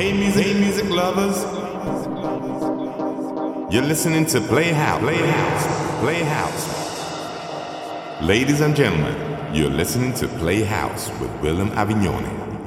Hey music, hey music lovers. You're listening to Playhouse, Playhouse, Playhouse. Ladies and gentlemen, you're listening to Playhouse with Willem Avignone.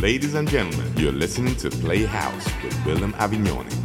Ladies and gentlemen, you're listening to Playhouse with Willem Avignoni.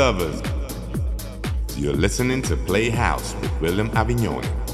Lovers. You're listening to Playhouse with William Avignone.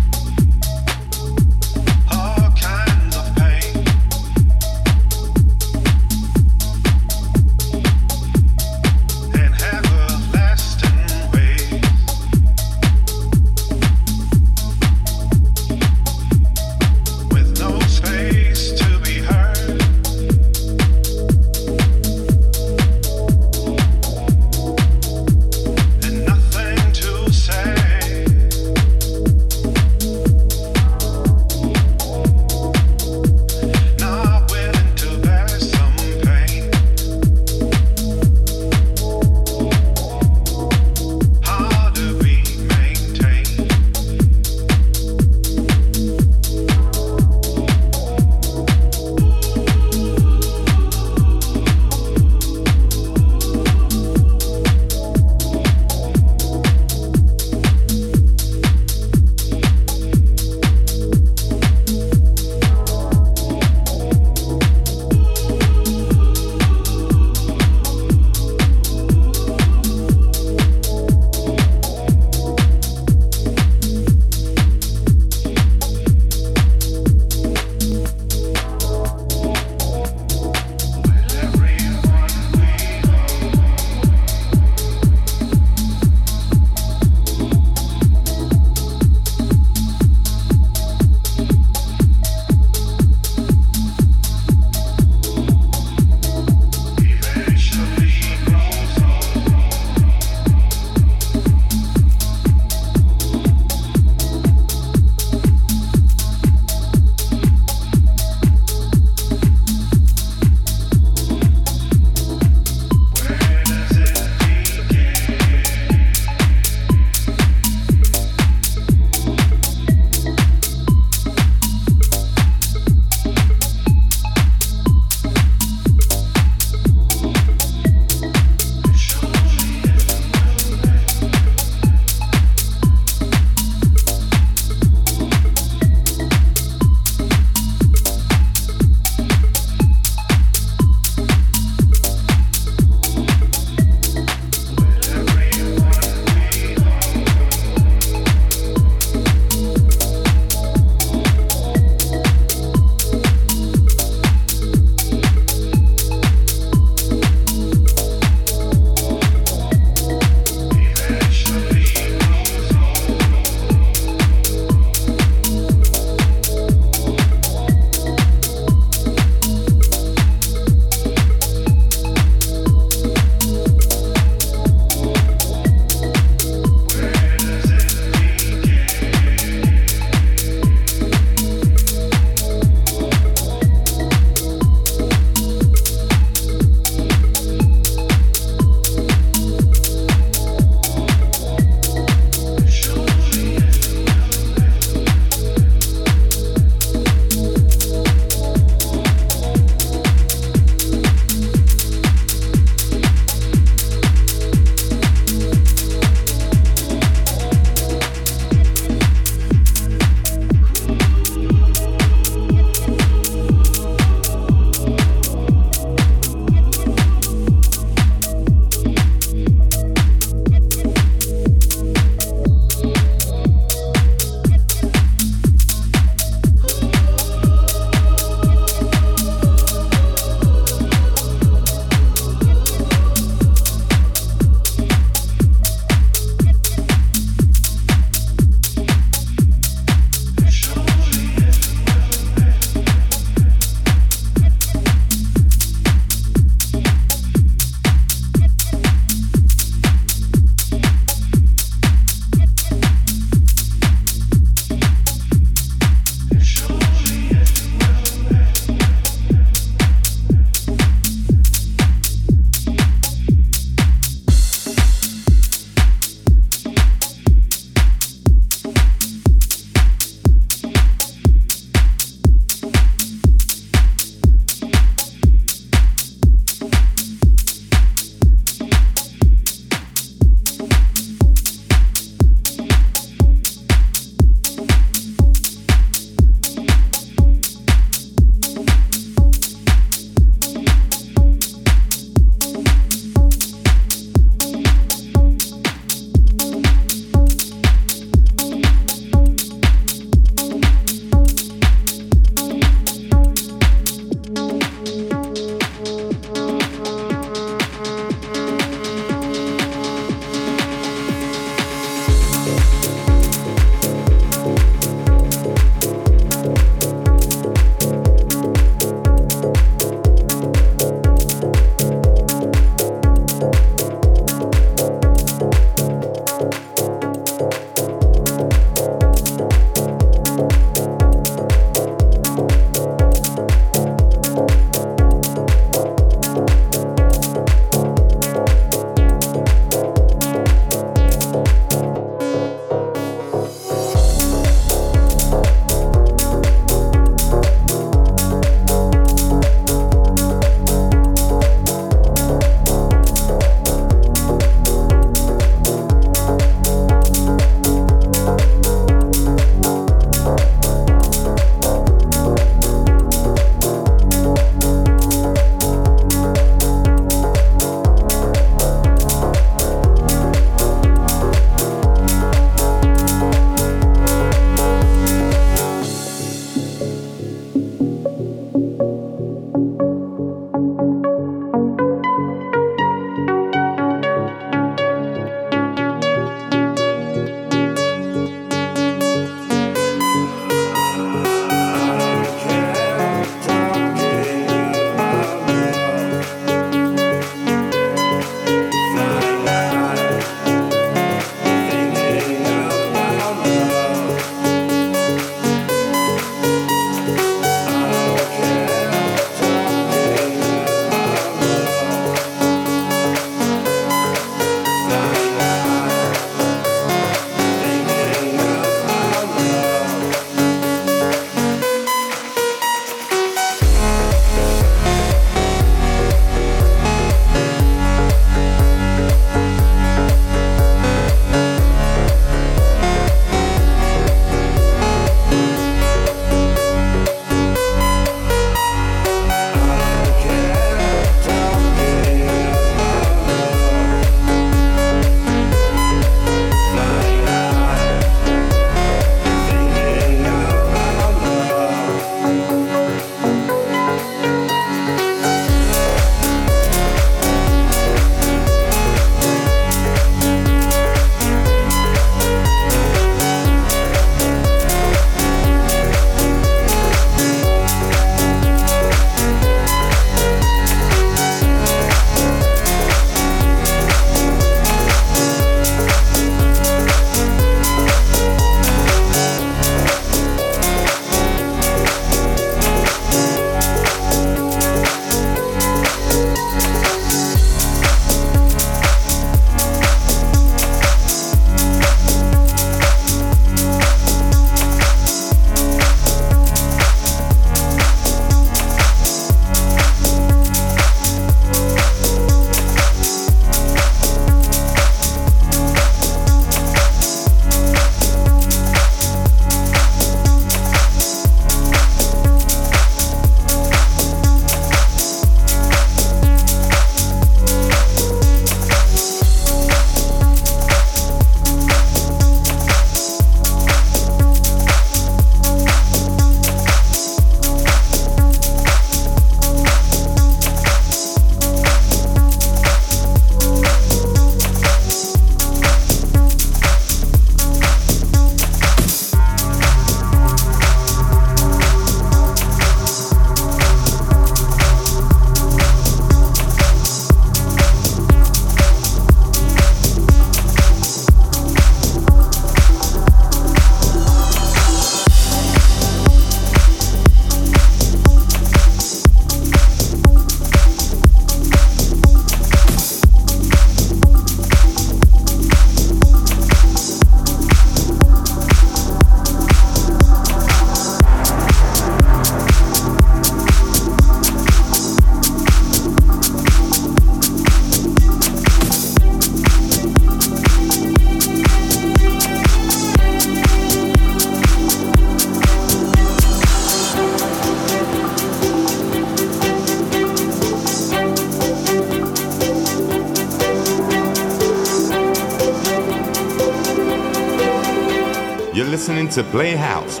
To Playhouse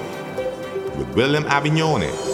with William Avignone.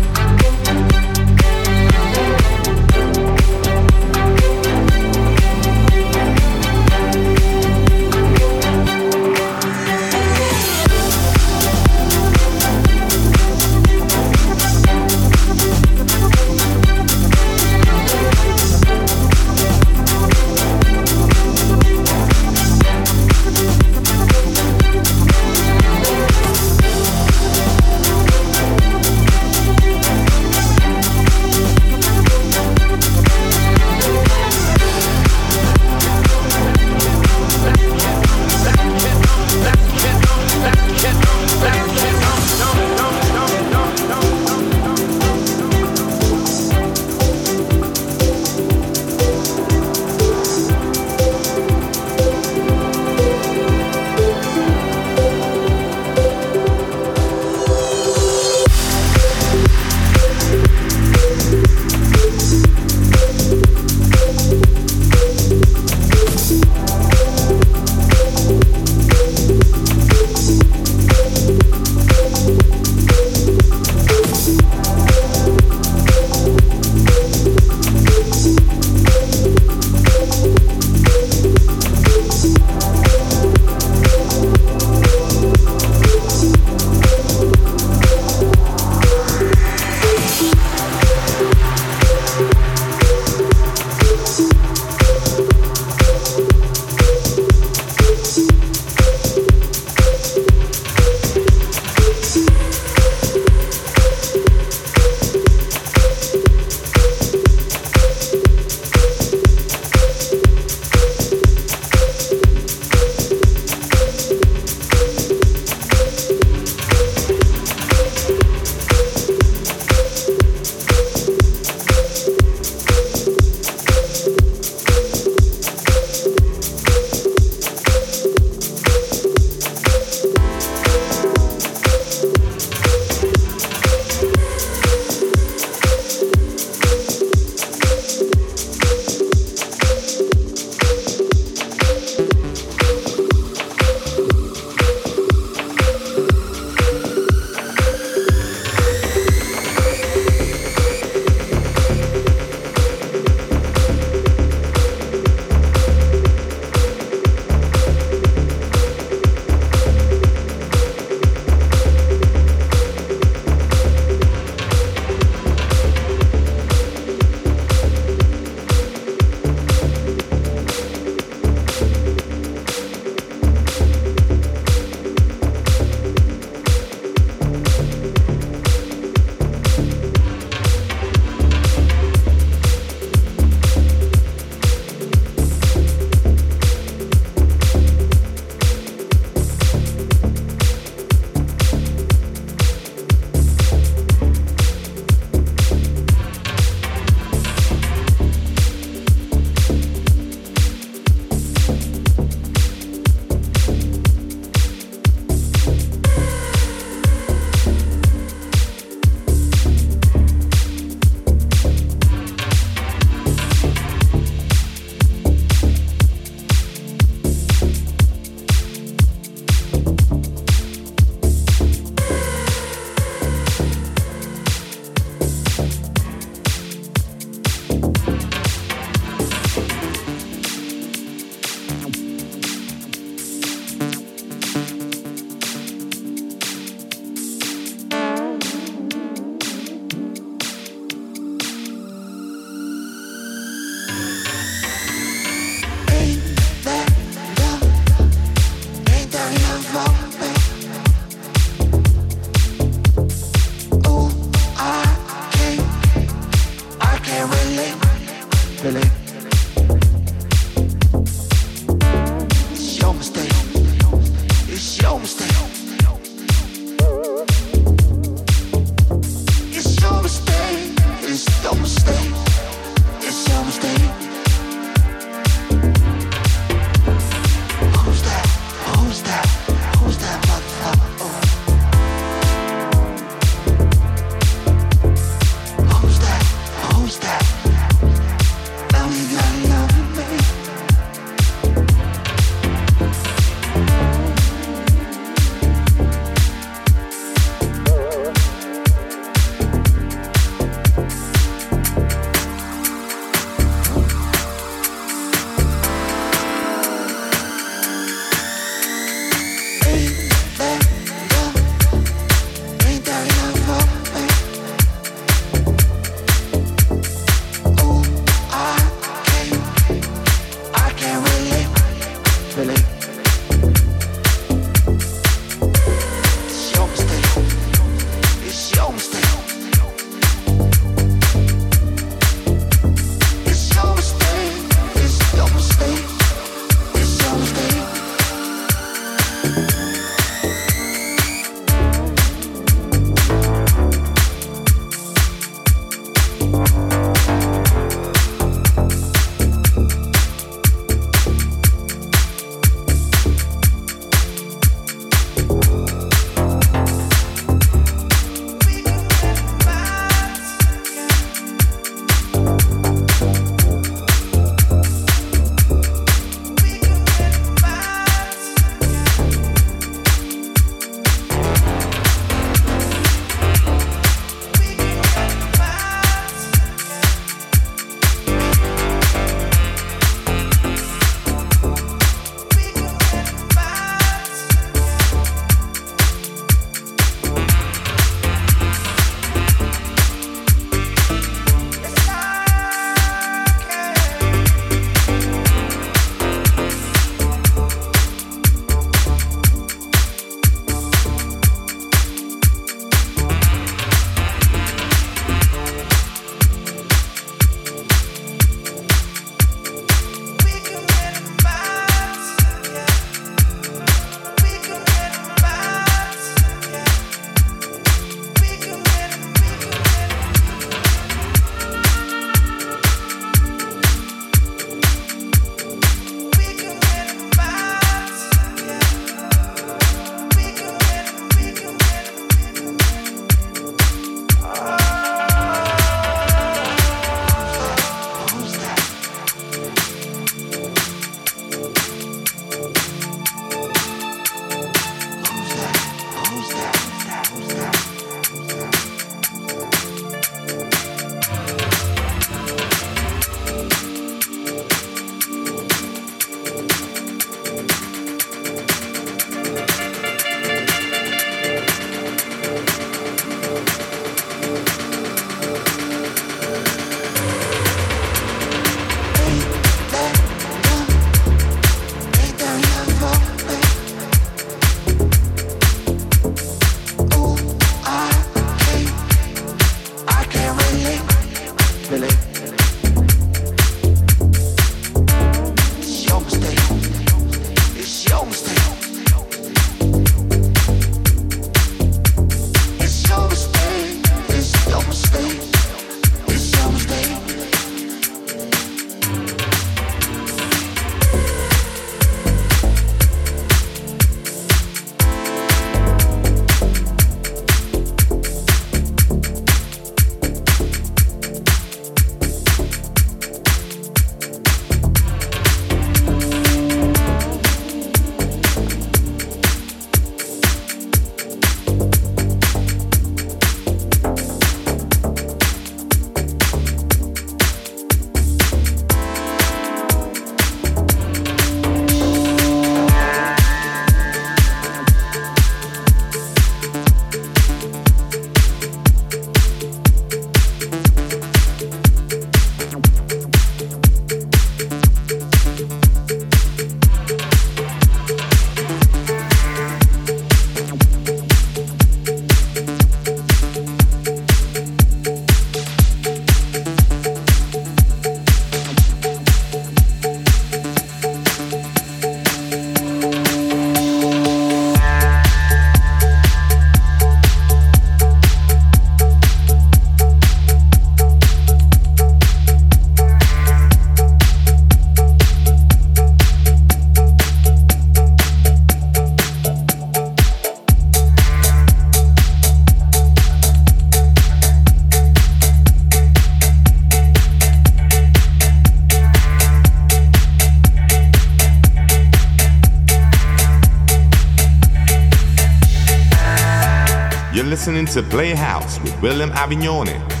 Listening to Playhouse with Willem Avignone.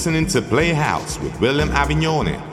Listening to Playhouse with William Avignone